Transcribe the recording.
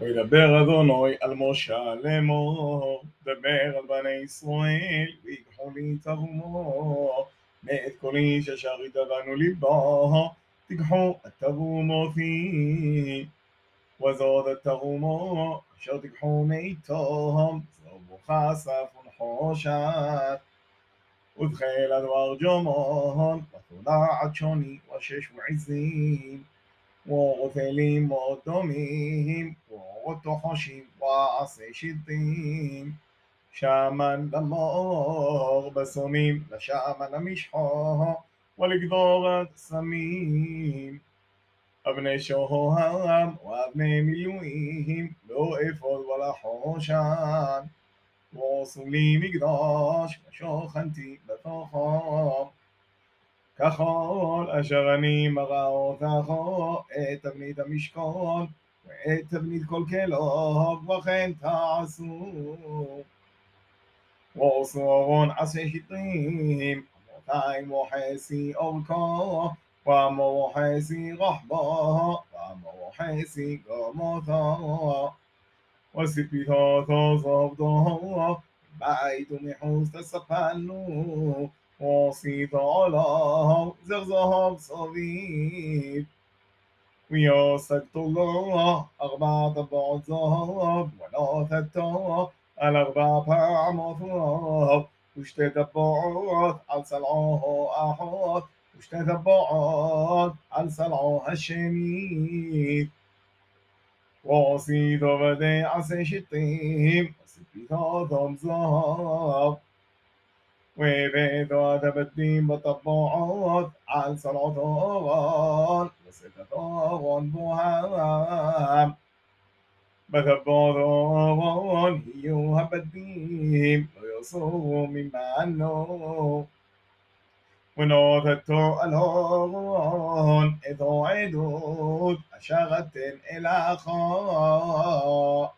וידבר אדוני על משה לאמור, דבר על בני ישראל, ויקחו לי תרומו, מאת כל איש אשר ידבנו ליבו, תיקחו את תרומותי, וזאת את תרומו, אשר תיקחו מאיתו, זרבו כסף ונחושת, ודחיל הדבר ג'ומון, ותודעת שוני ושש ועזים. ורותלים ודומים, قط خشیب و عصیشیدیم شامن دماغ بسومیم لشامن مشحا ولقدارت سمیم ابن شهوهم و ابن ملوئهم لو افرد ولا حوشان واصلي مقداش وشوخنتي بفخام كخول أشغني مغاو ثخو إيه تبني دمشقون تبنيت كل كلاب وخين تاسو وصورون عصي شطيم وطاي موحيسي أوكا وموحيسي غحبا ومحاسي قمطا. وسبيتا تظهبتا بعيد محوز تسفنو وصيت الله زغزهب صبيب ويوسك طلوع أغباط بعضاب ولا تتوب الأغباط عمثوب وش تتبعوت على سلعوه أحوت وش تتبعوت على سلعوه الشميت وصيد بدي عسي شتيم وسبيتا ضمزاب وبيد أدب الدين بالتبعد عن سلطان وسلطان بوهام بتبعد يوهب الدين ويصوم مما أنه ونوثت الهون إذ عدود أشغت إلى خاء.